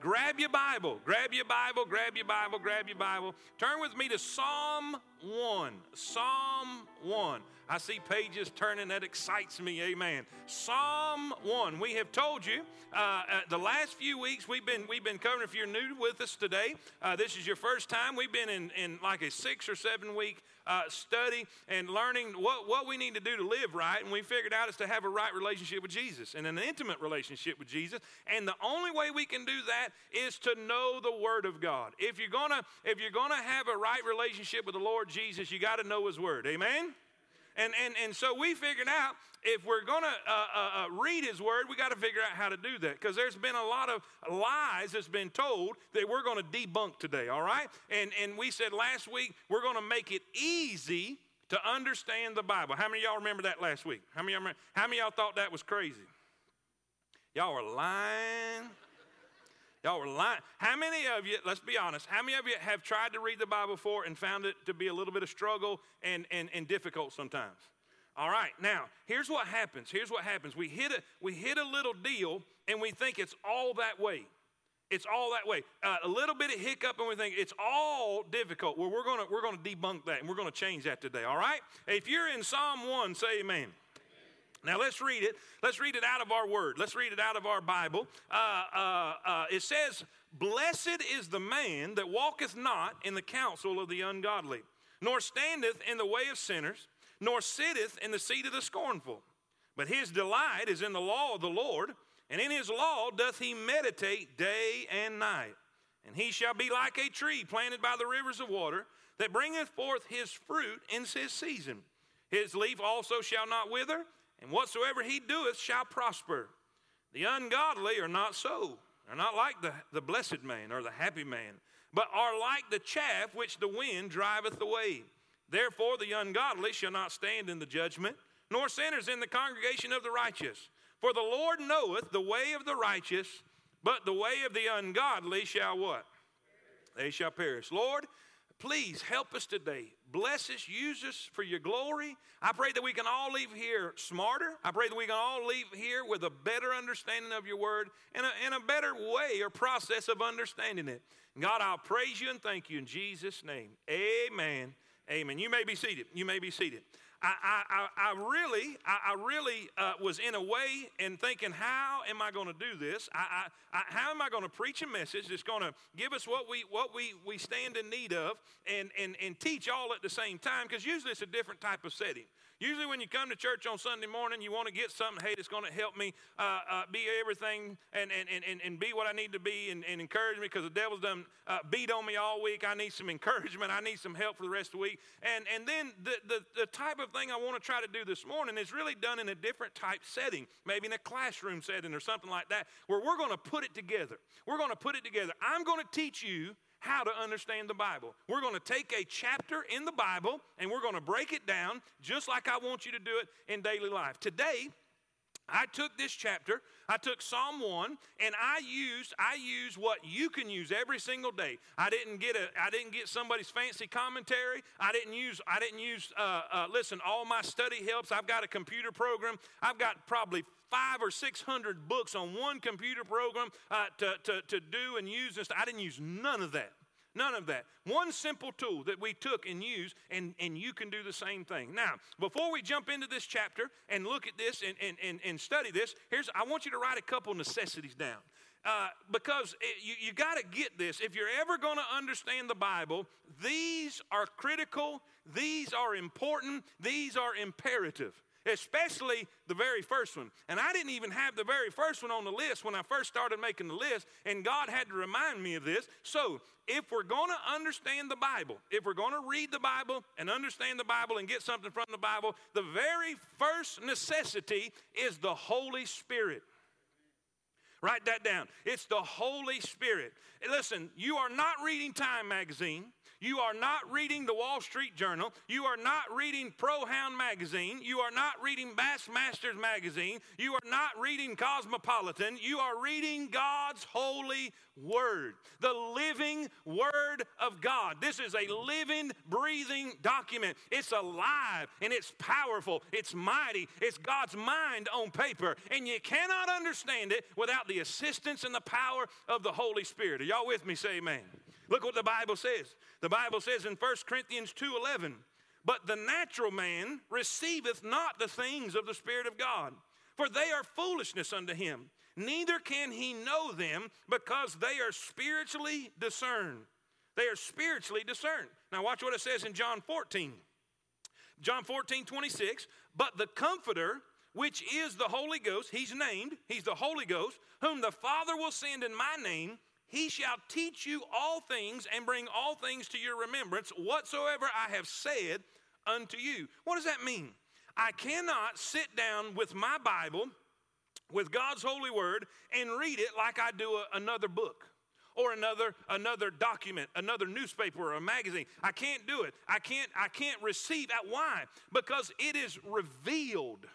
grab your Bible, grab your Bible, grab your Bible, grab your Bible. Turn with me to Psalm 1. Psalm 1. I see pages turning. That excites me. Amen. Psalm 1. We have told you uh, uh, the last few weeks we've been we've been covering. If you're new with us today, uh, this is your first time. We've been in, in like a six or seven week uh, study and learning what, what we need to do to live right. And we figured out is to have a right relationship with Jesus and an intimate relationship with Jesus. And the only way we can do that is to know the Word of God. If you're gonna if you're gonna have a right relationship with the Lord Jesus, you got to know His Word. Amen. And, and, and so we figured out if we're going to uh, uh, uh, read His Word, we got to figure out how to do that because there's been a lot of lies that's been told that we're going to debunk today, all right? And, and we said last week we're going to make it easy to understand the Bible. How many y'all remember that last week? How many y'all, remember, how many y'all thought that was crazy? Y'all are lying. Y'all were lying. How many of you, let's be honest, how many of you have tried to read the Bible before and found it to be a little bit of struggle and, and, and difficult sometimes? All right, now here's what happens. Here's what happens. We hit a we hit a little deal and we think it's all that way. It's all that way. Uh, a little bit of hiccup and we think it's all difficult. Well, we're gonna we're gonna debunk that and we're gonna change that today. All right. If you're in Psalm one, say Amen. Now let's read it. Let's read it out of our word. Let's read it out of our Bible. Uh, uh, uh, it says, Blessed is the man that walketh not in the counsel of the ungodly, nor standeth in the way of sinners, nor sitteth in the seat of the scornful. But his delight is in the law of the Lord, and in his law doth he meditate day and night. And he shall be like a tree planted by the rivers of water, that bringeth forth his fruit in his season. His leaf also shall not wither and whatsoever he doeth shall prosper. The ungodly are not so. They're not like the, the blessed man or the happy man, but are like the chaff which the wind driveth away. Therefore, the ungodly shall not stand in the judgment, nor sinners in the congregation of the righteous. For the Lord knoweth the way of the righteous, but the way of the ungodly shall what? They shall perish. Lord, please help us today. Bless us, use us for your glory. I pray that we can all leave here smarter. I pray that we can all leave here with a better understanding of your word and a, and a better way or process of understanding it. God, I'll praise you and thank you in Jesus' name. Amen. Amen. You may be seated. You may be seated. I, I, I really, I, really uh, was in a way and thinking, how am I going to do this? I, I, how am I going to preach a message that's going to give us what we, what we, we stand in need of and, and, and teach all at the same time? Because usually it's a different type of setting. Usually, when you come to church on Sunday morning, you want to get something, hey, that's going to help me uh, uh, be everything and, and, and, and be what I need to be and, and encourage me because the devil's done uh, beat on me all week. I need some encouragement. I need some help for the rest of the week. And, and then the, the, the type of thing I want to try to do this morning is really done in a different type setting, maybe in a classroom setting or something like that, where we're going to put it together. We're going to put it together. I'm going to teach you how to understand the Bible. We're going to take a chapter in the Bible and we're going to break it down just like I want you to do it in daily life. Today, I took this chapter, I took Psalm 1, and I used I used what you can use every single day. I didn't get a I didn't get somebody's fancy commentary. I didn't use I didn't use uh, uh, listen. All my study helps. I've got a computer program. I've got probably five or six hundred books on one computer program uh, to, to, to do and use this. I didn't use none of that. None of that. One simple tool that we took and used, and, and you can do the same thing. Now, before we jump into this chapter and look at this and, and, and, and study this, here's I want you to write a couple necessities down. Uh, because it, you, you got to get this. If you're ever going to understand the Bible, these are critical, these are important, these are imperative especially the very first one. And I didn't even have the very first one on the list when I first started making the list, and God had to remind me of this. So, if we're going to understand the Bible, if we're going to read the Bible and understand the Bible and get something from the Bible, the very first necessity is the Holy Spirit. Write that down. It's the Holy Spirit. Listen, you are not reading Time magazine. You are not reading the Wall Street Journal. You are not reading Pro Hound magazine. You are not reading Bassmasters magazine. You are not reading Cosmopolitan. You are reading God's holy word, the living word of God. This is a living, breathing document. It's alive and it's powerful. It's mighty. It's God's mind on paper. And you cannot understand it without the assistance and the power of the Holy Spirit. Are y'all with me? Say amen. Look what the Bible says. The Bible says in 1 Corinthians 2:11, "But the natural man receiveth not the things of the Spirit of God, for they are foolishness unto him. Neither can he know them because they are spiritually discerned." They are spiritually discerned. Now watch what it says in John 14. John 14, 26. But the Comforter, which is the Holy Ghost, he's named, he's the Holy Ghost, whom the Father will send in my name, he shall teach you all things and bring all things to your remembrance whatsoever I have said unto you. What does that mean? I cannot sit down with my Bible, with God's holy word, and read it like I do a, another book or another another document another newspaper or a magazine. I can't do it. I can't i can't receive that. Why? Because it is revealed.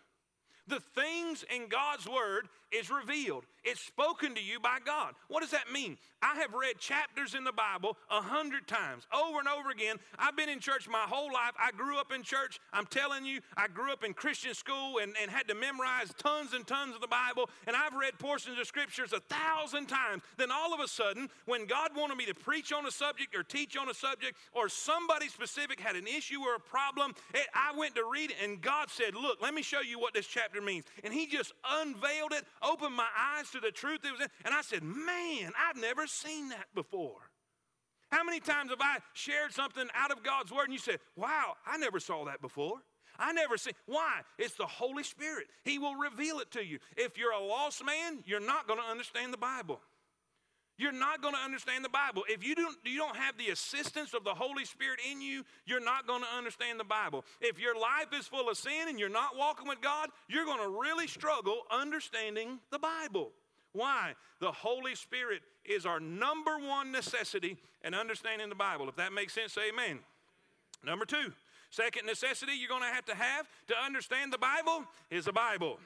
The things in God's Word is revealed. It's spoken to you by God. What does that mean? I have read chapters in the Bible a hundred times, over and over again. I've been in church my whole life. I grew up in church. I'm telling you, I grew up in Christian school and, and had to memorize tons and tons of the Bible. And I've read portions of scriptures a thousand times. Then all of a sudden, when God wanted me to preach on a subject or teach on a subject, or somebody specific had an issue or a problem, it, I went to read it, and God said, Look, let me show you what this chapter means. And He just unveiled it, opened my eyes to the truth it was in. And I said, Man, I've never seen that before. How many times have I shared something out of God's Word and you said, Wow, I never saw that before? I never see. Why? It's the Holy Spirit. He will reveal it to you. If you're a lost man, you're not going to understand the Bible. You're not going to understand the Bible. If you don't, you don't have the assistance of the Holy Spirit in you, you're not going to understand the Bible. If your life is full of sin and you're not walking with God, you're going to really struggle understanding the Bible. Why? The Holy Spirit is our number one necessity in understanding the Bible. If that makes sense, amen. Number two, second necessity you're going to have to have to understand the Bible is the Bible.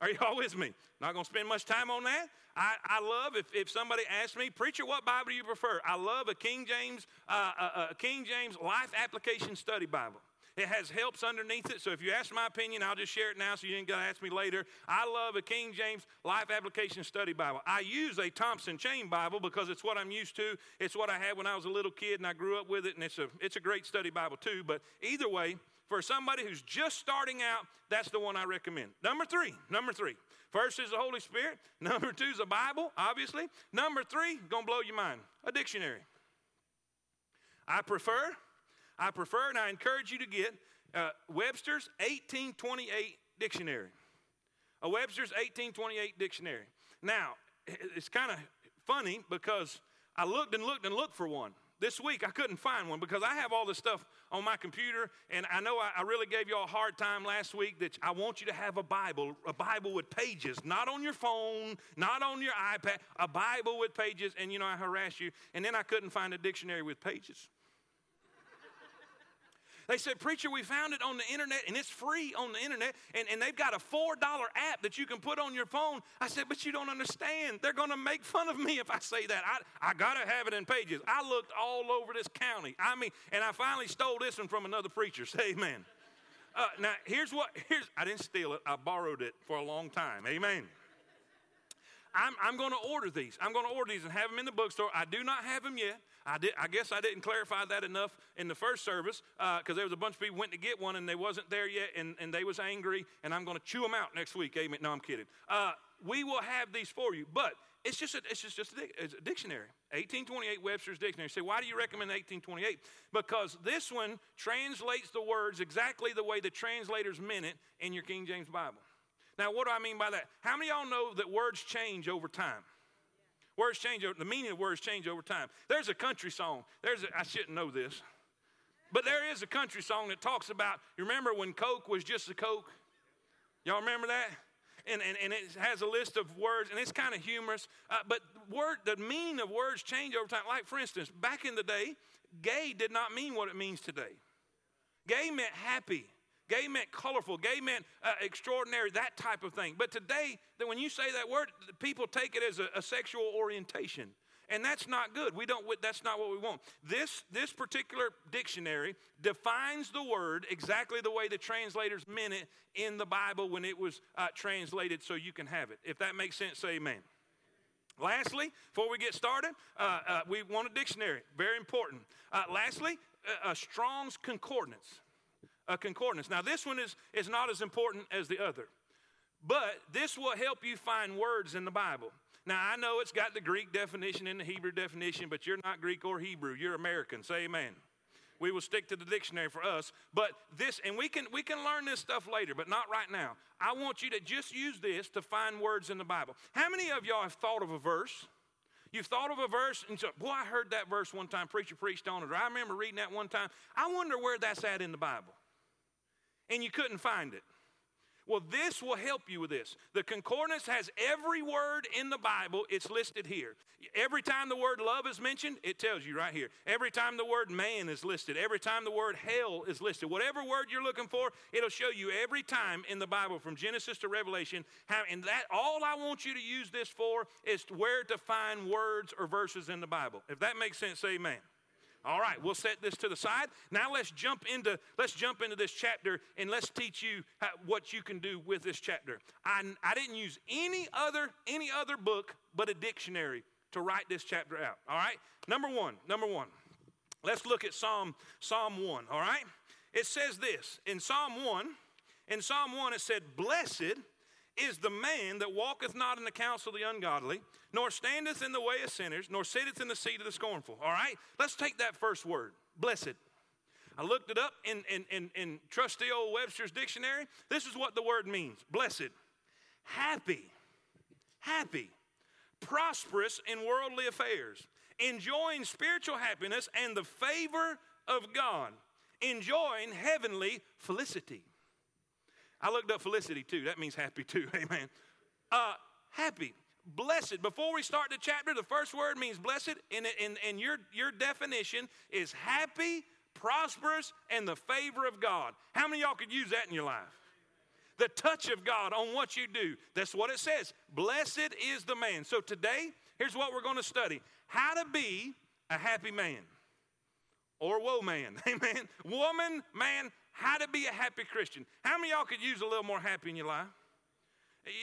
Are y'all with me? Not going to spend much time on that. I, I love if, if somebody asks me, preacher, what Bible do you prefer? I love a King James, uh, a, a King James Life Application Study Bible. It has helps underneath it. So if you ask my opinion, I'll just share it now so you ain't got to ask me later. I love a King James Life Application Study Bible. I use a Thompson Chain Bible because it's what I'm used to. It's what I had when I was a little kid and I grew up with it, and it's a, it's a great study Bible too. But either way, for somebody who's just starting out, that's the one I recommend. Number three, number three. First is the Holy Spirit. Number two is the Bible, obviously. Number three, gonna blow your mind, a dictionary. I prefer, I prefer, and I encourage you to get uh, Webster's 1828 dictionary. A Webster's 1828 dictionary. Now, it's kind of funny because I looked and looked and looked for one this week I couldn't find one because I have all this stuff on my computer, and I know I, I really gave you a hard time last week that I want you to have a Bible, a Bible with pages, not on your phone, not on your iPad, a Bible with pages, and you know, I harassed you, and then I couldn't find a dictionary with pages. They said, Preacher, we found it on the internet and it's free on the internet and, and they've got a $4 app that you can put on your phone. I said, But you don't understand. They're going to make fun of me if I say that. I, I got to have it in pages. I looked all over this county. I mean, and I finally stole this one from another preacher. Say amen. Uh, now, here's what, here's, I didn't steal it, I borrowed it for a long time. Amen. I'm, I'm going to order these. I'm going to order these and have them in the bookstore. I do not have them yet. I, did, I guess I didn't clarify that enough in the first service because uh, there was a bunch of people went to get one and they wasn't there yet and, and they was angry and I'm going to chew them out next week. Amen. No, I'm kidding. Uh, we will have these for you, but it's just a, it's just, just a, a dictionary. 1828 Webster's Dictionary. Say, why do you recommend 1828? Because this one translates the words exactly the way the translators meant it in your King James Bible. Now, what do I mean by that? How many of y'all know that words change over time? Words change, the meaning of words change over time. There's a country song. There's a, I shouldn't know this, but there is a country song that talks about, you remember when Coke was just a Coke? Y'all remember that? and, and, and it has a list of words, and it's kind of humorous. Uh, but word, the meaning of words change over time. Like, for instance, back in the day, gay did not mean what it means today. Gay meant happy. Gay meant colorful. Gay meant uh, extraordinary, that type of thing. But today, that when you say that word, people take it as a, a sexual orientation. And that's not good. We don't, that's not what we want. This, this particular dictionary defines the word exactly the way the translators meant it in the Bible when it was uh, translated so you can have it. If that makes sense, say amen. Lastly, before we get started, uh, uh, we want a dictionary. Very important. Uh, lastly, a Strong's Concordance. A concordance. Now, this one is, is not as important as the other, but this will help you find words in the Bible. Now, I know it's got the Greek definition and the Hebrew definition, but you're not Greek or Hebrew. You're American. Say amen. We will stick to the dictionary for us. But this, and we can we can learn this stuff later, but not right now. I want you to just use this to find words in the Bible. How many of y'all have thought of a verse? You've thought of a verse and said, Boy, I heard that verse one time, preacher preached on it, or I remember reading that one time. I wonder where that's at in the Bible. And you couldn't find it. Well, this will help you with this. The concordance has every word in the Bible, it's listed here. Every time the word love is mentioned, it tells you right here. Every time the word man is listed, every time the word hell is listed, whatever word you're looking for, it'll show you every time in the Bible from Genesis to Revelation. How, and that all I want you to use this for is where to find words or verses in the Bible. If that makes sense, amen. All right, we'll set this to the side. Now let's jump into let's jump into this chapter and let's teach you how, what you can do with this chapter. I, I didn't use any other any other book but a dictionary to write this chapter out. All right, number one, number one. Let's look at Psalm Psalm one. All right, it says this in Psalm one. In Psalm one, it said, "Blessed." Is the man that walketh not in the counsel of the ungodly, nor standeth in the way of sinners, nor sitteth in the seat of the scornful. All right? Let's take that first word, blessed. I looked it up in, in, in, in trusty old Webster's dictionary. This is what the word means blessed, happy, happy, prosperous in worldly affairs, enjoying spiritual happiness and the favor of God, enjoying heavenly felicity. I looked up felicity too. That means happy too. Amen. Uh, happy, blessed. Before we start the chapter, the first word means blessed, and, and, and your, your definition is happy, prosperous, and the favor of God. How many y'all could use that in your life? The touch of God on what you do. That's what it says. Blessed is the man. So today, here's what we're going to study how to be a happy man or woe man. Amen. Woman, man, how to be a happy Christian. How many y'all could use a little more happy in your life?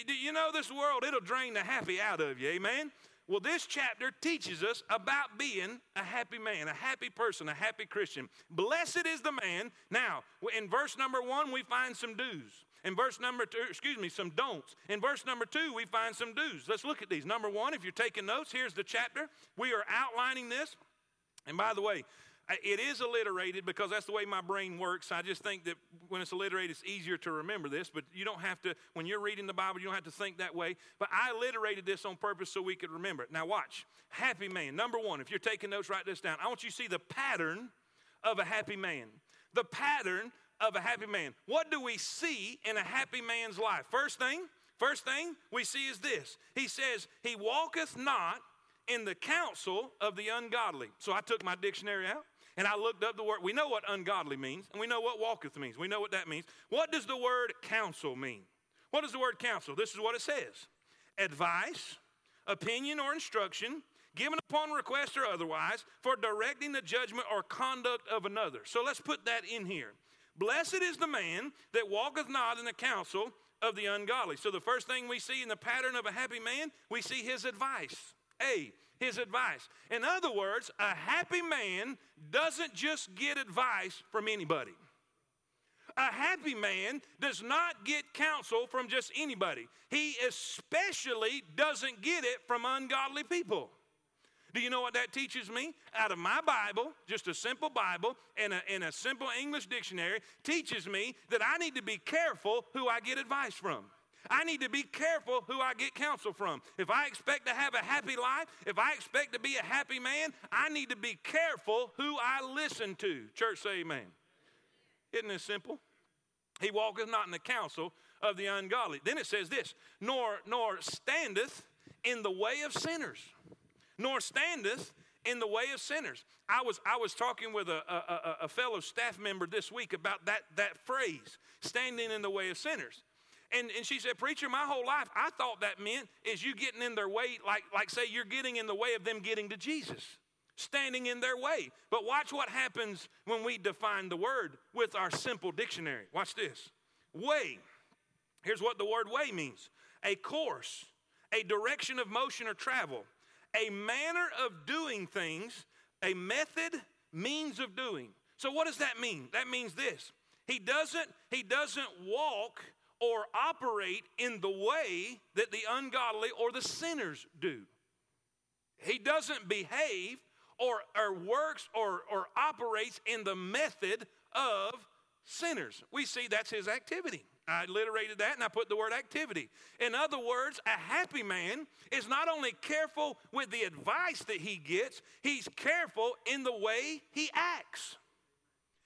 You know, this world, it'll drain the happy out of you, amen? Well, this chapter teaches us about being a happy man, a happy person, a happy Christian. Blessed is the man. Now, in verse number one, we find some do's. In verse number two, excuse me, some don'ts. In verse number two, we find some do's. Let's look at these. Number one, if you're taking notes, here's the chapter. We are outlining this. And by the way, it is alliterated because that's the way my brain works. I just think that when it's alliterated, it's easier to remember this, but you don't have to, when you're reading the Bible, you don't have to think that way. But I alliterated this on purpose so we could remember it. Now, watch. Happy man. Number one, if you're taking notes, write this down. I want you to see the pattern of a happy man. The pattern of a happy man. What do we see in a happy man's life? First thing, first thing we see is this. He says, He walketh not in the counsel of the ungodly. So I took my dictionary out. And I looked up the word. We know what ungodly means, and we know what walketh means. We know what that means. What does the word counsel mean? What does the word counsel? This is what it says advice, opinion, or instruction given upon request or otherwise for directing the judgment or conduct of another. So let's put that in here. Blessed is the man that walketh not in the counsel of the ungodly. So the first thing we see in the pattern of a happy man, we see his advice. A, his advice. In other words, a happy man doesn't just get advice from anybody. A happy man does not get counsel from just anybody. He especially doesn't get it from ungodly people. Do you know what that teaches me? Out of my Bible, just a simple Bible and a, and a simple English dictionary, teaches me that I need to be careful who I get advice from. I need to be careful who I get counsel from. If I expect to have a happy life, if I expect to be a happy man, I need to be careful who I listen to. Church, say amen. Isn't this simple? He walketh not in the counsel of the ungodly. Then it says this, nor nor standeth in the way of sinners, nor standeth in the way of sinners. I was, I was talking with a, a, a, fellow staff member this week about that, that phrase, standing in the way of sinners. And, and she said, Preacher, my whole life, I thought that meant is you getting in their way, like, like say you're getting in the way of them getting to Jesus, standing in their way. But watch what happens when we define the word with our simple dictionary. Watch this. Way. Here's what the word way means a course, a direction of motion or travel a manner of doing things, a method, means of doing. So what does that mean? That means this. He doesn't he doesn't walk or operate in the way that the ungodly or the sinners do. He doesn't behave or, or works or, or operates in the method of sinners. We see that's his activity. I alliterated that and I put the word activity. In other words, a happy man is not only careful with the advice that he gets, he's careful in the way he acts.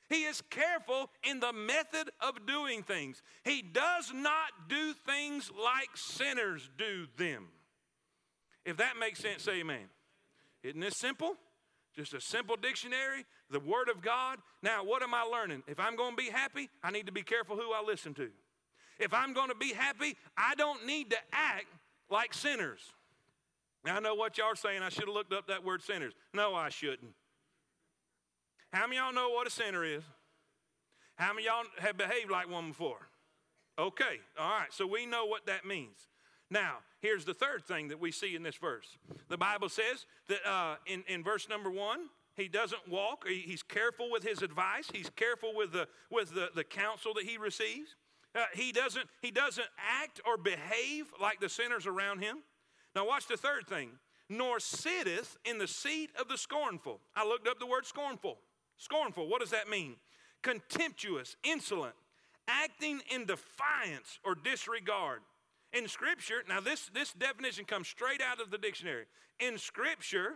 He is careful in the method of doing things. He does not do things like sinners do them. If that makes sense, say amen. Isn't this simple? Just a simple dictionary, the Word of God. Now, what am I learning? If I'm going to be happy, I need to be careful who I listen to. If I'm going to be happy, I don't need to act like sinners. Now, I know what y'all are saying. I should have looked up that word sinners. No, I shouldn't. How many y'all know what a sinner is? How many y'all have behaved like one before? Okay, all right, so we know what that means. Now, here's the third thing that we see in this verse. The Bible says that uh, in, in verse number one, he doesn't walk, he's careful with his advice, he's careful with the, with the, the counsel that he receives. Uh, he, doesn't, he doesn't act or behave like the sinners around him. Now, watch the third thing. Nor sitteth in the seat of the scornful. I looked up the word scornful. Scornful, what does that mean? Contemptuous, insolent, acting in defiance or disregard. In Scripture, now this, this definition comes straight out of the dictionary. In Scripture,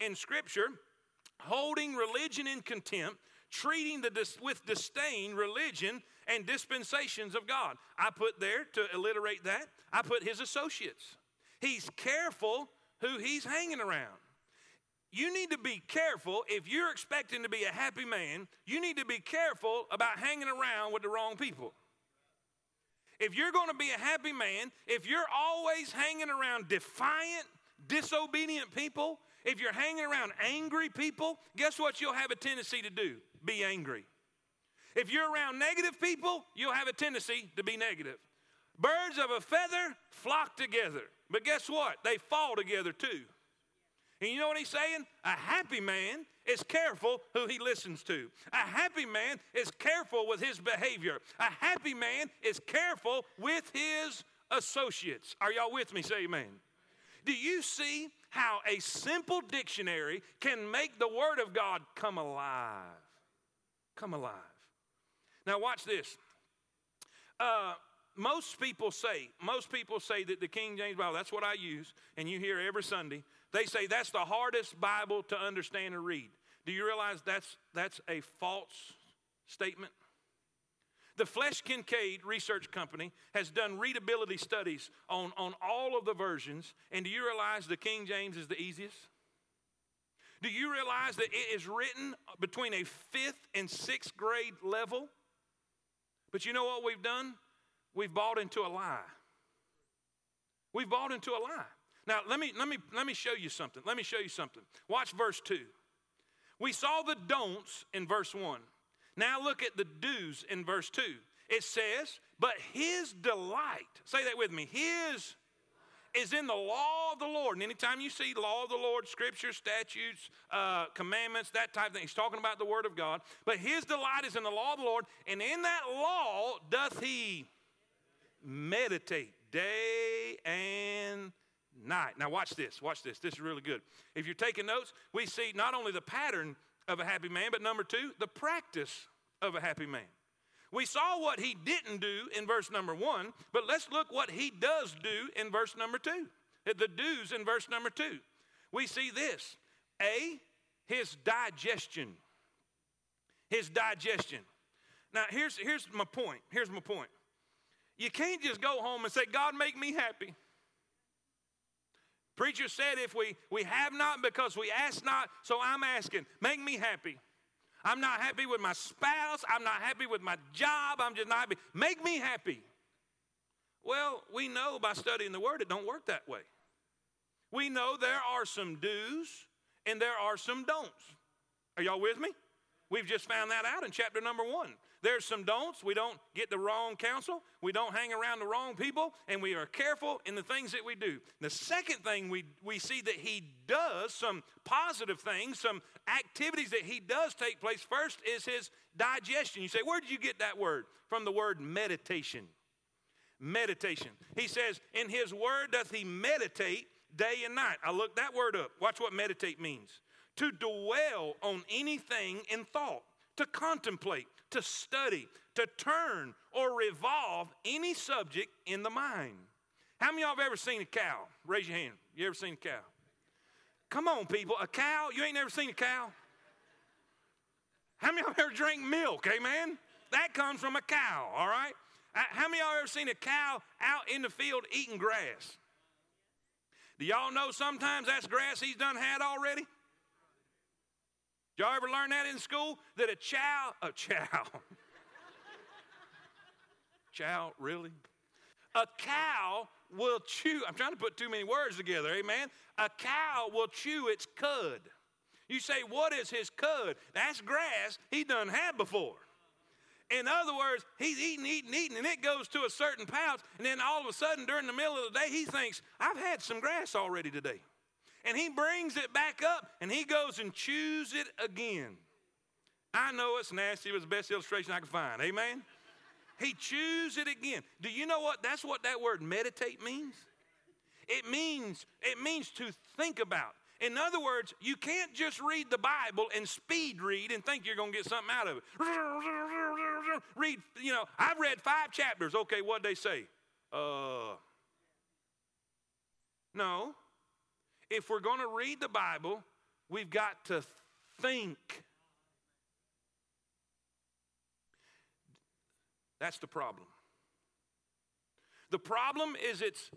in Scripture, holding religion in contempt, treating the dis- with disdain religion and dispensations of God. I put there to alliterate that, I put his associates. He's careful who he's hanging around. You need to be careful if you're expecting to be a happy man, you need to be careful about hanging around with the wrong people. If you're going to be a happy man, if you're always hanging around defiant, disobedient people, if you're hanging around angry people, guess what you'll have a tendency to do? Be angry. If you're around negative people, you'll have a tendency to be negative. Birds of a feather flock together. But guess what? They fall together too. And you know what he's saying? A happy man is careful who he listens to. A happy man is careful with his behavior. A happy man is careful with his associates. Are y'all with me? Say amen. Do you see how a simple dictionary can make the Word of God come alive? Come alive. Now, watch this. Uh, most people say, most people say that the King James Bible, that's what I use, and you hear every Sunday, they say that's the hardest Bible to understand and read. Do you realize that's, that's a false statement? The Flesch Kincaid Research Company has done readability studies on, on all of the versions, and do you realize the King James is the easiest? Do you realize that it is written between a fifth and sixth grade level? But you know what we've done? We've bought into a lie. We've bought into a lie. Now, let me, let, me, let me show you something. Let me show you something. Watch verse 2. We saw the don'ts in verse 1. Now look at the do's in verse 2. It says, But his delight, say that with me, his is in the law of the Lord. And anytime you see law of the Lord, scripture, statutes, uh, commandments, that type of thing, he's talking about the word of God. But his delight is in the law of the Lord, and in that law doth he meditate day and night. Now, watch this. Watch this. This is really good. If you're taking notes, we see not only the pattern of a happy man, but number two, the practice of a happy man. We saw what he didn't do in verse number one, but let's look what he does do in verse number two. The do's in verse number two. We see this A, his digestion. His digestion. Now, here's, here's my point. Here's my point. You can't just go home and say, God, make me happy. Preacher said, if we, we have not because we ask not, so I'm asking, make me happy. I'm not happy with my spouse. I'm not happy with my job. I'm just not happy. Make me happy. Well, we know by studying the Word it don't work that way. We know there are some do's and there are some don'ts. Are y'all with me? We've just found that out in chapter number one. There's some don'ts. We don't get the wrong counsel. We don't hang around the wrong people. And we are careful in the things that we do. The second thing we, we see that he does, some positive things, some activities that he does take place, first is his digestion. You say, where did you get that word? From the word meditation. Meditation. He says, in his word doth he meditate day and night. I looked that word up. Watch what meditate means to dwell on anything in thought, to contemplate, to study, to turn or revolve any subject in the mind. How many of y'all have ever seen a cow? Raise your hand. You ever seen a cow? Come on, people. A cow? You ain't never seen a cow? How many of y'all ever drank milk? Amen? That comes from a cow, all right? Uh, how many of y'all ever seen a cow out in the field eating grass? Do y'all know sometimes that's grass he's done had already? Y'all ever learn that in school? That a chow, a chow, chow, really? A cow will chew, I'm trying to put too many words together, amen? A cow will chew its cud. You say, what is his cud? That's grass he done had before. In other words, he's eating, eating, eating, and it goes to a certain pouch, and then all of a sudden during the middle of the day, he thinks, I've had some grass already today and he brings it back up and he goes and chews it again. I know it's nasty, but was the best illustration I could find. Amen? He chews it again. Do you know what that's what that word meditate means? It means it means to think about. In other words, you can't just read the Bible and speed read and think you're going to get something out of it. Read, you know, I've read five chapters. Okay, what they say? Uh, no if we're going to read the Bible, we've got to think. That's the problem. The problem is it's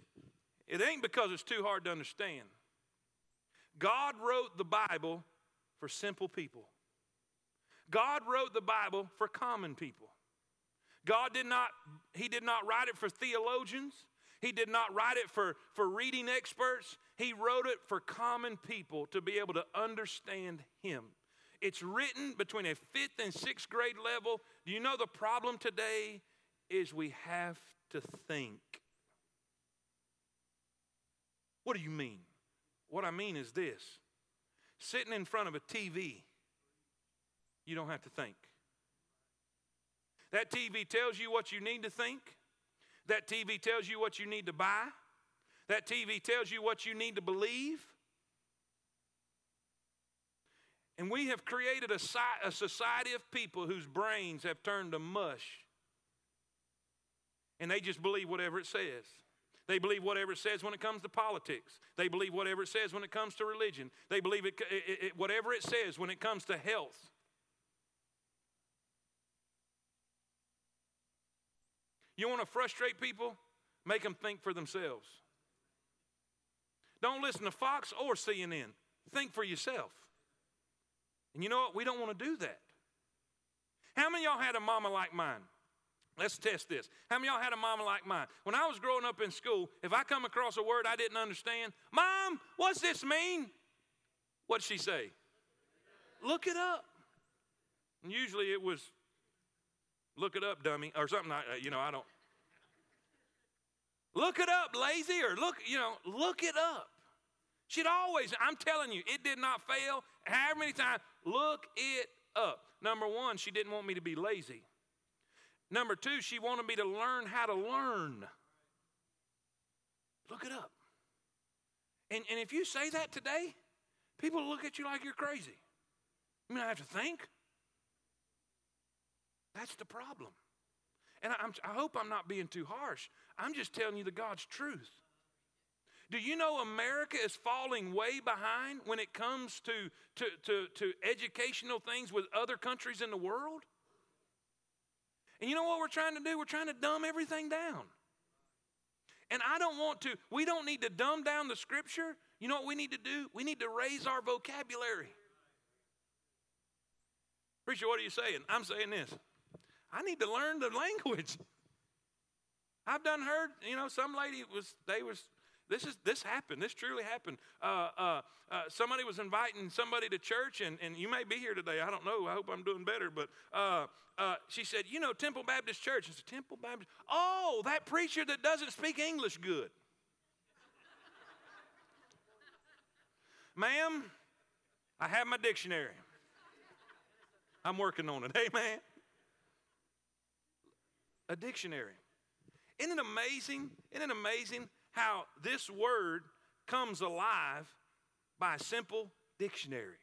it ain't because it's too hard to understand. God wrote the Bible for simple people. God wrote the Bible for common people. God did not he did not write it for theologians. He did not write it for, for reading experts. He wrote it for common people to be able to understand Him. It's written between a fifth and sixth grade level. Do you know the problem today is we have to think? What do you mean? What I mean is this sitting in front of a TV, you don't have to think. That TV tells you what you need to think. That TV tells you what you need to buy. That TV tells you what you need to believe. And we have created a, a society of people whose brains have turned to mush. And they just believe whatever it says. They believe whatever it says when it comes to politics. They believe whatever it says when it comes to religion. They believe it, it, it, whatever it says when it comes to health. You want to frustrate people? Make them think for themselves. Don't listen to Fox or CNN. Think for yourself. And you know what? We don't want to do that. How many y'all had a mama like mine? Let's test this. How many y'all had a mama like mine? When I was growing up in school, if I come across a word I didn't understand, Mom, what's this mean? What'd she say? Look it up. And usually it was Look it up, dummy, or something. Uh, you know, I don't. Look it up, lazy, or look, you know, look it up. She'd always, I'm telling you, it did not fail. However many times, look it up. Number one, she didn't want me to be lazy. Number two, she wanted me to learn how to learn. Look it up. And, and if you say that today, people look at you like you're crazy. You mean I have to think? That's the problem. And I, I hope I'm not being too harsh. I'm just telling you the God's truth. Do you know America is falling way behind when it comes to, to, to, to educational things with other countries in the world? And you know what we're trying to do? We're trying to dumb everything down. And I don't want to, we don't need to dumb down the scripture. You know what we need to do? We need to raise our vocabulary. Preacher, what are you saying? I'm saying this. I need to learn the language. I've done heard, you know, some lady was, they was, this is this happened. This truly happened. Uh, uh, uh, somebody was inviting somebody to church, and, and you may be here today. I don't know. I hope I'm doing better. But uh, uh, she said, You know, Temple Baptist Church. I said, Temple Baptist. Oh, that preacher that doesn't speak English good. Ma'am, I have my dictionary. I'm working on it. Amen. A dictionary. Isn't it amazing? Isn't it amazing how this word comes alive by a simple dictionary?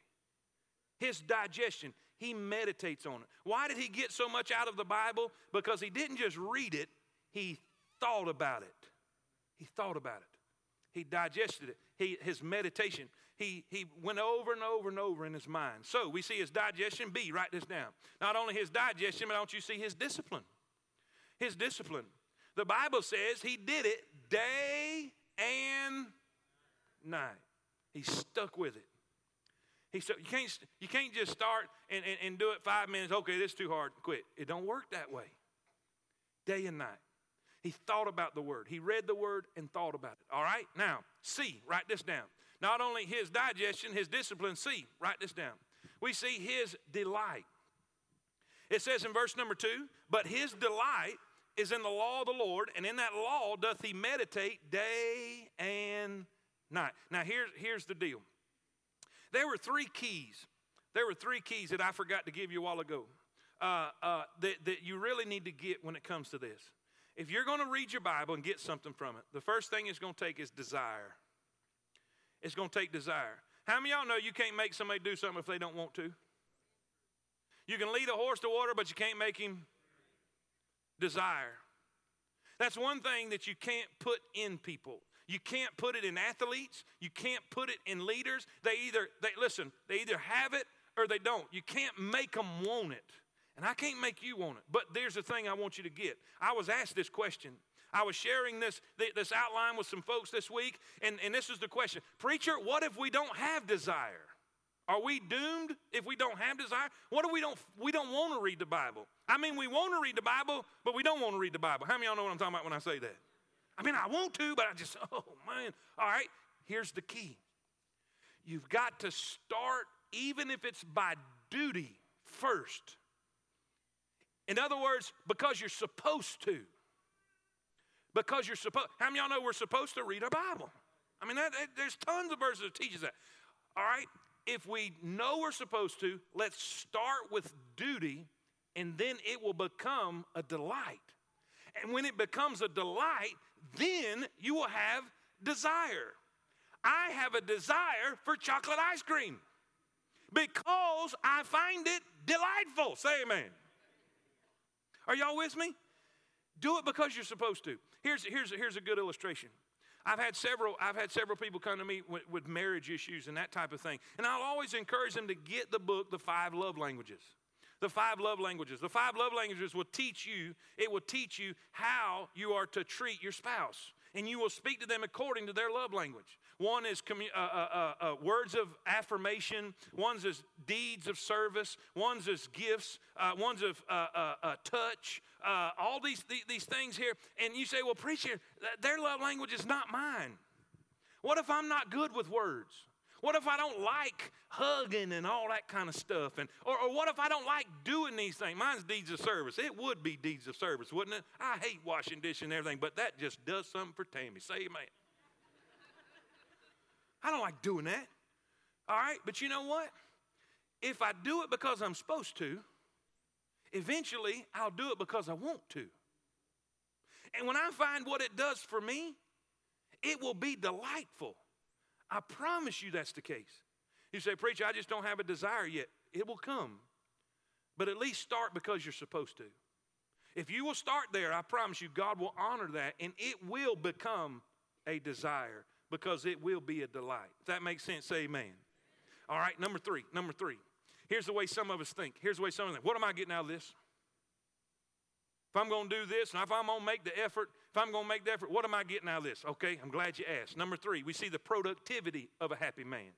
His digestion, he meditates on it. Why did he get so much out of the Bible? Because he didn't just read it, he thought about it. He thought about it. He digested it. He, his meditation, he, he went over and over and over in his mind. So we see his digestion. B, write this down. Not only his digestion, but don't you see his discipline? His discipline. The Bible says he did it day and night. He stuck with it. He said, you can't, you can't just start and, and, and do it five minutes. Okay, this is too hard. Quit. It don't work that way. Day and night. He thought about the word. He read the word and thought about it. All right? Now, C, write this down. Not only his digestion, his discipline. C, write this down. We see his delight. It says in verse number two, but his delight is in the law of the Lord, and in that law doth he meditate day and night. Now, here's, here's the deal there were three keys. There were three keys that I forgot to give you a while ago uh, uh, that, that you really need to get when it comes to this. If you're going to read your Bible and get something from it, the first thing it's going to take is desire. It's going to take desire. How many of y'all know you can't make somebody do something if they don't want to? You can lead a horse to water, but you can't make him desire. That's one thing that you can't put in people. You can't put it in athletes. You can't put it in leaders. They either, they listen, they either have it or they don't. You can't make them want it. And I can't make you want it. But there's the thing I want you to get. I was asked this question. I was sharing this, this outline with some folks this week, and, and this is the question Preacher, what if we don't have desire? Are we doomed if we don't have desire? What do we don't we don't want to read the Bible? I mean, we want to read the Bible, but we don't want to read the Bible. How many of y'all know what I'm talking about when I say that? I mean, I want to, but I just, oh man. All right, here's the key. You've got to start, even if it's by duty, first. In other words, because you're supposed to. Because you're supposed. How many y'all know we're supposed to read our Bible? I mean, that, that, there's tons of verses that teaches that. All right, if we know we're supposed to, let's start with duty, and then it will become a delight. And when it becomes a delight, then you will have desire. I have a desire for chocolate ice cream because I find it delightful. Say amen. Are y'all with me? Do it because you're supposed to. Here's, here's, here's a good illustration. I've had several, I've had several people come to me with, with marriage issues and that type of thing. And I'll always encourage them to get the book, The Five Love Languages. The five love languages. The five love languages will teach you, it will teach you how you are to treat your spouse. And you will speak to them according to their love language. One is commu- uh, uh, uh, uh words of affirmation, one's is deeds of service, one's is gifts, uh, one's of uh, touch, all these, these, these things here. And you say, well, preacher, their love language is not mine. What if I'm not good with words? What if I don't like hugging and all that kind of stuff? And, or, or what if I don't like doing these things? Mine's deeds of service. It would be deeds of service, wouldn't it? I hate washing dishes and everything, but that just does something for Tammy. Say amen. I don't like doing that. All right, but you know what? If I do it because I'm supposed to, eventually I'll do it because I want to. And when I find what it does for me, it will be delightful. I promise you that's the case. You say, Preacher, I just don't have a desire yet. It will come. But at least start because you're supposed to. If you will start there, I promise you, God will honor that and it will become a desire because it will be a delight. If that makes sense, say amen. All right, number three. Number three. Here's the way some of us think. Here's the way some of us think. What am I getting out of this? if I'm going to do this, and if I'm going to make the effort, if I'm going to make the effort, what am I getting out of this? Okay, I'm glad you asked. Number three, we see the productivity of a happy man.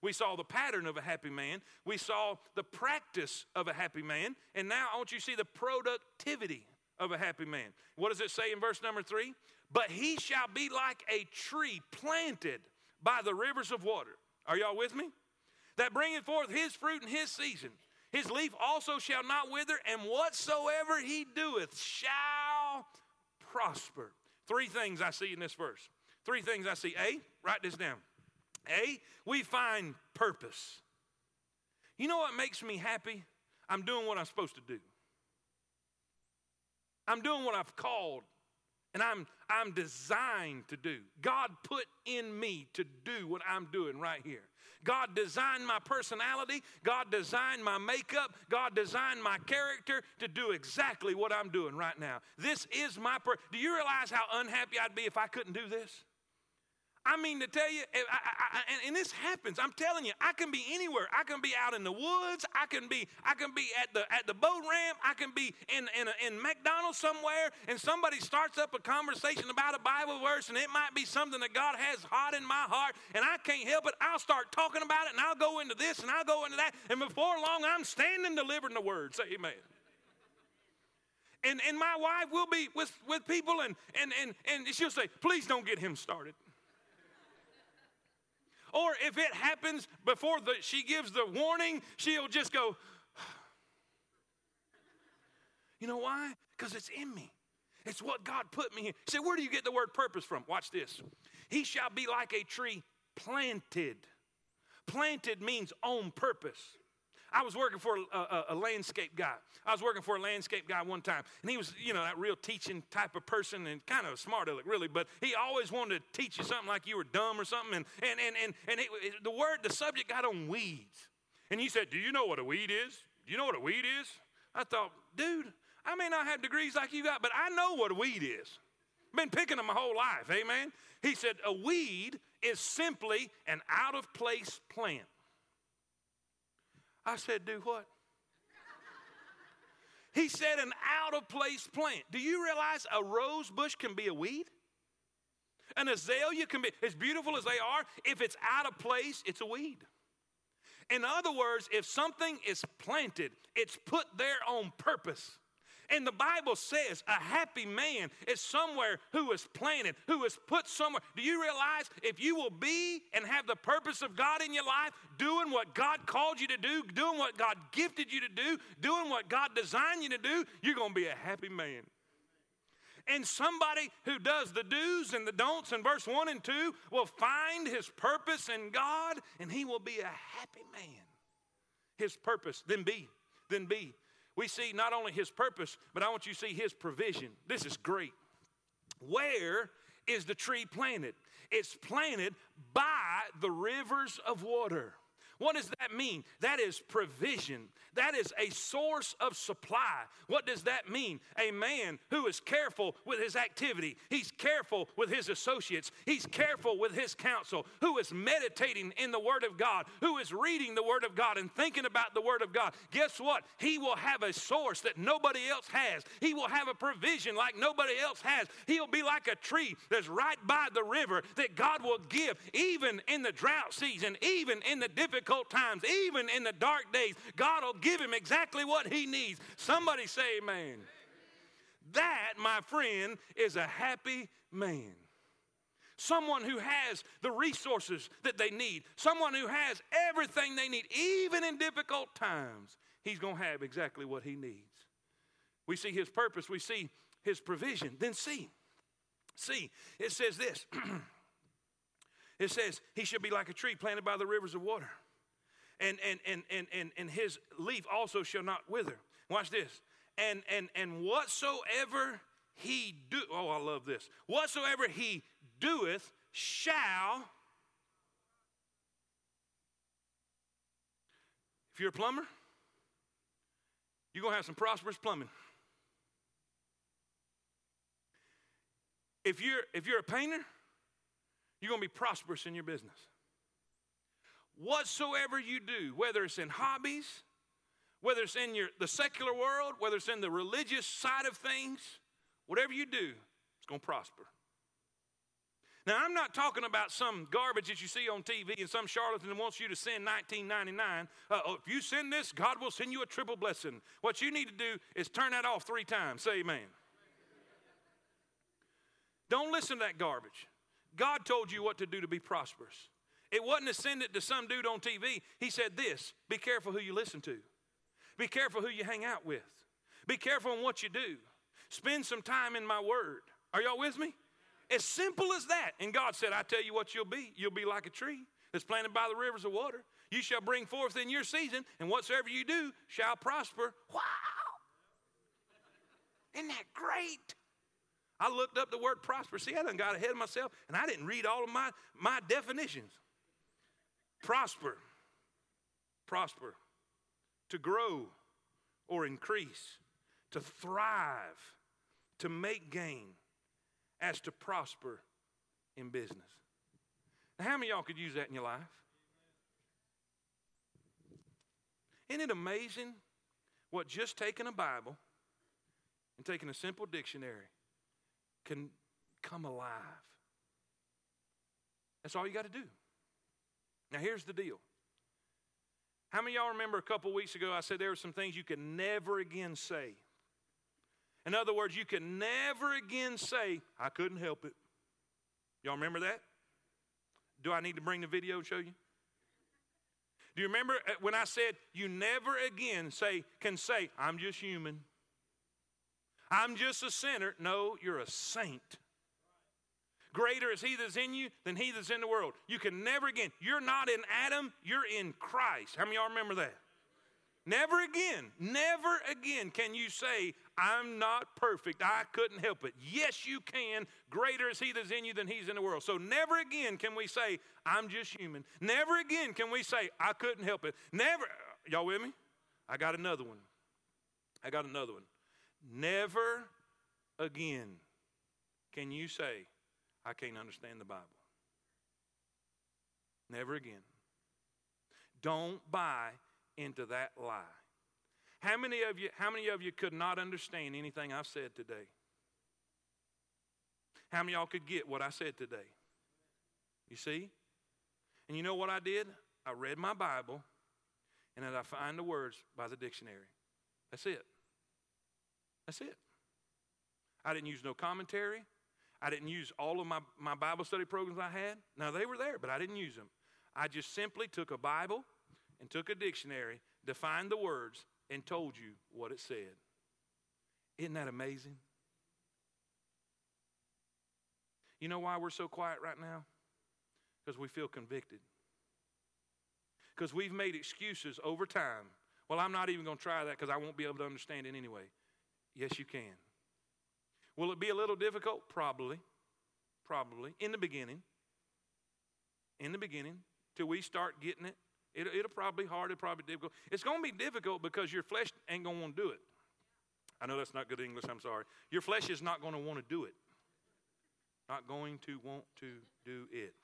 We saw the pattern of a happy man. We saw the practice of a happy man. And now I want you to see the productivity of a happy man. What does it say in verse number three? But he shall be like a tree planted by the rivers of water. Are y'all with me? That bringeth forth his fruit in his season. His leaf also shall not wither, and whatsoever he doeth shall prosper. Three things I see in this verse. Three things I see. A, write this down. A, we find purpose. You know what makes me happy? I'm doing what I'm supposed to do. I'm doing what I've called and I'm I'm designed to do. God put in me to do what I'm doing right here. God designed my personality, God designed my makeup, God designed my character to do exactly what I'm doing right now. This is my per- Do you realize how unhappy I'd be if I couldn't do this? I mean, to tell you, I, I, I, and, this happens. I'm telling you, I can be anywhere. I can be out in the woods. I can be, I can be at the at the boat ramp. I can be in in, a, in McDonald's somewhere, and somebody starts up a conversation about a Bible verse, and it might be something that God has hot in my heart, and I can't help it. I'll start talking about it, and I'll go into this, and I'll go into that, and before long, I'm standing delivering the word. Say Amen and, and my wife will be with, with people and, and, and, and she'll say, please don't get him started. Or if it happens before the, she gives the warning, she'll just go, You know why? Because it's in me. It's what God put me in. Say, where do you get the word purpose from? Watch this. He shall be like a tree planted. Planted means on purpose. I was working for a, a, a, landscape guy. I was working for a landscape guy one time, and he was, you know, that real teaching type of person and kind of smart aleck, really, but he always wanted to teach you something like you were dumb or something. And, and, and, and, and it, it, the word, the subject got on weeds. And he said, Do you know what a weed is? Do you know what a weed is? I thought, dude, I may not have degrees like you got, but I know what a weed is. Been picking them my whole life, amen? He said, A weed is simply an out of place plant. I said, Do what? he said, An out of place plant. Do you realize a rose bush can be a weed? An azalea can be, as beautiful as they are, if it's out of place, it's a weed. In other words, if something is planted, it's put there on purpose. And the Bible says a happy man is somewhere who is planted, who is put somewhere. Do you realize if you will be and have the purpose of God in your life, doing what God called you to do, doing what God gifted you to do, doing what God designed you to do, you're going to be a happy man. And somebody who does the do's and the don'ts in verse 1 and 2 will find his purpose in God and he will be a happy man. His purpose, then be, then be we see not only his purpose, but I want you to see his provision. This is great. Where is the tree planted? It's planted by the rivers of water. What does that mean? That is provision. That is a source of supply. What does that mean? A man who is careful with his activity, he's careful with his associates, he's careful with his counsel, who is meditating in the Word of God, who is reading the Word of God and thinking about the Word of God. Guess what? He will have a source that nobody else has. He will have a provision like nobody else has. He'll be like a tree that's right by the river that God will give, even in the drought season, even in the difficult times, even in the dark days. God will give him exactly what he needs. Somebody say amen. That, my friend, is a happy man. Someone who has the resources that they need, someone who has everything they need, even in difficult times, he's going to have exactly what he needs. We see his purpose, we see his provision. Then see, see, it says this. it says, He should be like a tree planted by the rivers of water and, and, and, and, and, and his leaf also shall not wither. Watch this. And, and, and whatsoever he do, oh, I love this. Whatsoever he doeth shall. If you're a plumber, you're going to have some prosperous plumbing. If you're, if you're a painter, you're going to be prosperous in your business whatsoever you do, whether it's in hobbies, whether it's in your, the secular world, whether it's in the religious side of things, whatever you do, it's going to prosper. Now, I'm not talking about some garbage that you see on TV and some charlatan that wants you to send 1999. Uh, if you send this, God will send you a triple blessing. What you need to do is turn that off three times. Say amen. Don't listen to that garbage. God told you what to do to be prosperous. It wasn't to send it to some dude on TV. He said this be careful who you listen to, be careful who you hang out with, be careful in what you do. Spend some time in my word. Are y'all with me? As simple as that. And God said, I tell you what you'll be. You'll be like a tree that's planted by the rivers of water. You shall bring forth in your season, and whatsoever you do shall prosper. Wow! Isn't that great? I looked up the word prosper. See, I done got ahead of myself, and I didn't read all of my, my definitions. Prosper, prosper, to grow or increase, to thrive, to make gain, as to prosper in business. Now, how many y'all could use that in your life? Isn't it amazing what just taking a Bible and taking a simple dictionary can come alive? That's all you got to do. Now, here's the deal. How many y'all remember a couple weeks ago I said there were some things you could never again say? In other words, you can never again say, I couldn't help it. Y'all remember that? Do I need to bring the video and show you? Do you remember uh, when I said you never again say can say I'm just human. I'm just a sinner. No, you're a saint. Greater is he that's in you than he that's in the world. You can never again. You're not in Adam, you're in Christ. How many y'all remember that? Never again, never again can you say, I'm not perfect. I couldn't help it. Yes, you can. Greater is He that's in you than He's in the world. So never again can we say, I'm just human. Never again can we say, I couldn't help it. Never, y'all with me? I got another one. I got another one. Never again can you say, I can't understand the Bible. Never again. Don't buy into that lie. How many of you, how many of you could not understand anything I've said today? How many y'all could get what I said today? You see? And you know what I did? I read my Bible and then I find the words by the dictionary. That's it. That's it. I didn't use no commentary. I didn't use all of my, my Bible study programs I had. Now, they were there, but I didn't use them. I just simply took a Bible and took a dictionary, defined the words, and told you what it said. Isn't that amazing? You know why we're so quiet right now? Because we feel convicted. Because we've made excuses over time. Well, I'm not even going to try that because I won't be able to understand it anyway. Yes, you can. Will it be a little difficult? Probably. Probably. In the beginning. In the beginning. Till we start getting it it, it'll probably be hard, it'll probably be difficult. It's going to be difficult because your flesh ain't going to want to do it. I know that's not good English, I'm sorry. Your flesh is not going to want to do it. Not going to want to do it.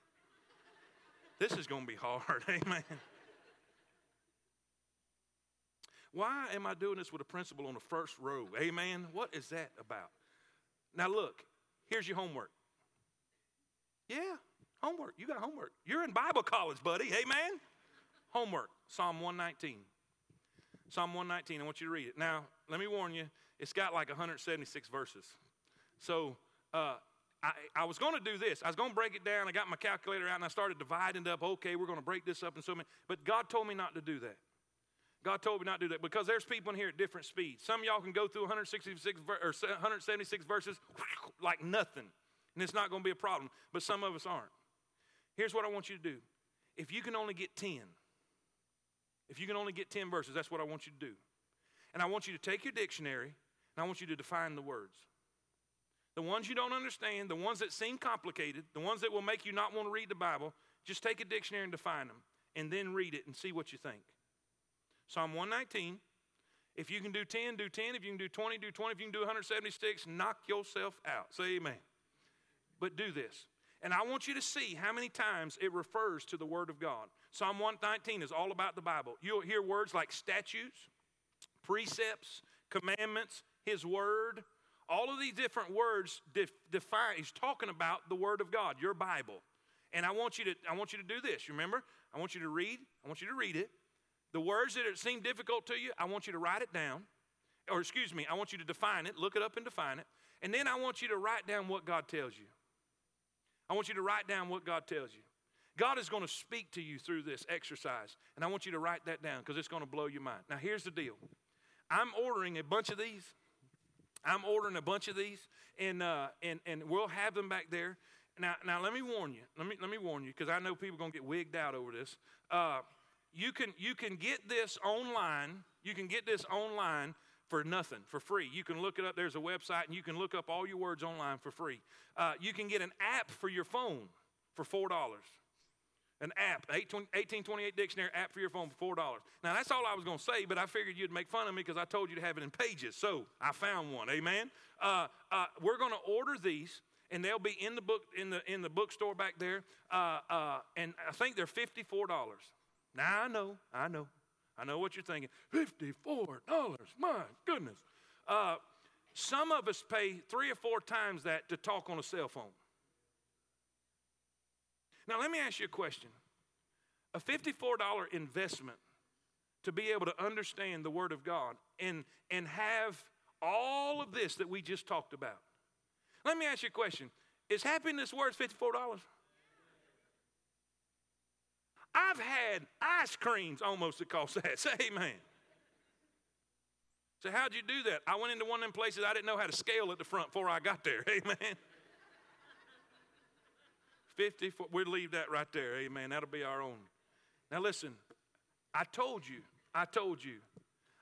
This is going to be hard, amen. Why am I doing this with a principal on the first row? Amen. What is that about? Now, look, here's your homework. Yeah, homework. You got homework. You're in Bible college, buddy. Amen. Homework, Psalm 119. Psalm 119, I want you to read it. Now, let me warn you, it's got like 176 verses. So, uh, I, I, was going to do this. I was going to break it down. I got my calculator out and I started dividing up. Okay, we're going to break this up in so many. But God told me not to do that. God told me not to do that because there's people in here at different speeds. Some y'all can go through 166 or 176 verses like nothing, and it's not going to be a problem. But some of us aren't. Here's what I want you to do. If you can only get 10, if you can only get 10 verses, that's what I want you to do. And I want you to take your dictionary and I want you to define the words. The ones you don't understand, the ones that seem complicated, the ones that will make you not want to read the Bible, just take a dictionary and define them and then read it and see what you think. Psalm 119. If you can do 10, do 10. If you can do 20, do 20. If you can do 176, knock yourself out. Say amen. But do this. And I want you to see how many times it refers to the Word of God. Psalm 119 is all about the Bible. You'll hear words like statutes, precepts, commandments, His word. All of these different words def- define, He's talking about the Word of God, your Bible. And I want you to, I want you to do this. Remember, I want you to read. I want you to read it. The words that seem difficult to you, I want you to write it down. Or excuse me, I want you to define it, look it up and define it. And then I want you to write down what God tells you. I want you to write down what God tells you. God is going to speak to you through this exercise, and I want you to write that down because it's going to blow your mind. Now, here's the deal I'm ordering a bunch of these. I'm ordering a bunch of these, and, uh, and, and we'll have them back there. Now, now let me warn you. Let me, let me warn you because I know people are going to get wigged out over this. Uh, you, can, you can get this online. You can get this online for nothing, for free. You can look it up. There's a website, and you can look up all your words online for free. Uh, you can get an app for your phone for $4. An app, 1828 dictionary app for your phone for $4. Now, that's all I was going to say, but I figured you'd make fun of me because I told you to have it in pages. So I found one. Amen. Uh, uh, we're going to order these and they'll be in the book in the in the bookstore back there. Uh, uh, and I think they're fifty four dollars. Now I know, I know, I know what you're thinking. Fifty four dollars, my goodness. Uh, some of us pay three or four times that to talk on a cell phone. Now let me ask you a question. A $54 investment to be able to understand the Word of God and, and have all of this that we just talked about let me ask you a question Is happiness worth $54? I've had ice creams almost cost that. Say amen. So, how'd you do that? I went into one of them places I didn't know how to scale at the front before I got there. Amen. 54, we'll leave that right there. Amen. That'll be our own. Now, listen, I told you, I told you,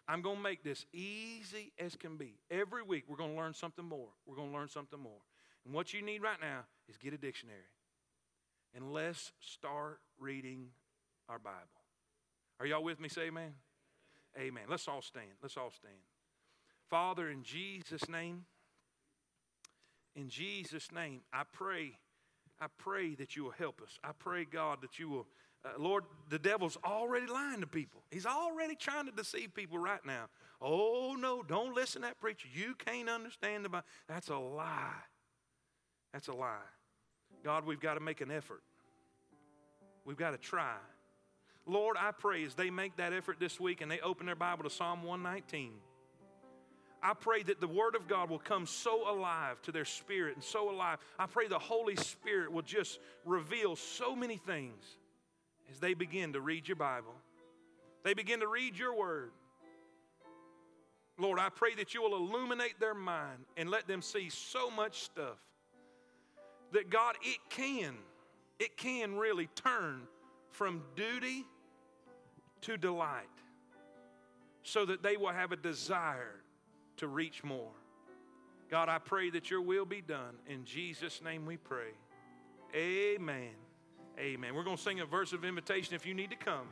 I'm going to make this easy as can be. Every week, we're going to learn something more. We're going to learn something more. And what you need right now is get a dictionary. And let's start reading our Bible. Are y'all with me? Say amen. Amen. Let's all stand. Let's all stand. Father, in Jesus' name, in Jesus' name, I pray, I pray that you will help us. I pray, God, that you will uh, Lord, the devil's already lying to people. He's already trying to deceive people right now. Oh, no, don't listen to that preacher. You can't understand the Bible. That's a lie. That's a lie. God, we've got to make an effort. We've got to try. Lord, I pray as they make that effort this week and they open their Bible to Psalm 119, I pray that the Word of God will come so alive to their spirit and so alive. I pray the Holy Spirit will just reveal so many things as they begin to read your Bible. They begin to read your word. Lord, I pray that you will illuminate their mind and let them see so much stuff that God, it can, it can really turn from duty to delight so that they will have a desire to reach more. God, I pray that your will be done. In Jesus' name we pray. Amen. Amen. We're going to sing a verse of invitation if you need to come.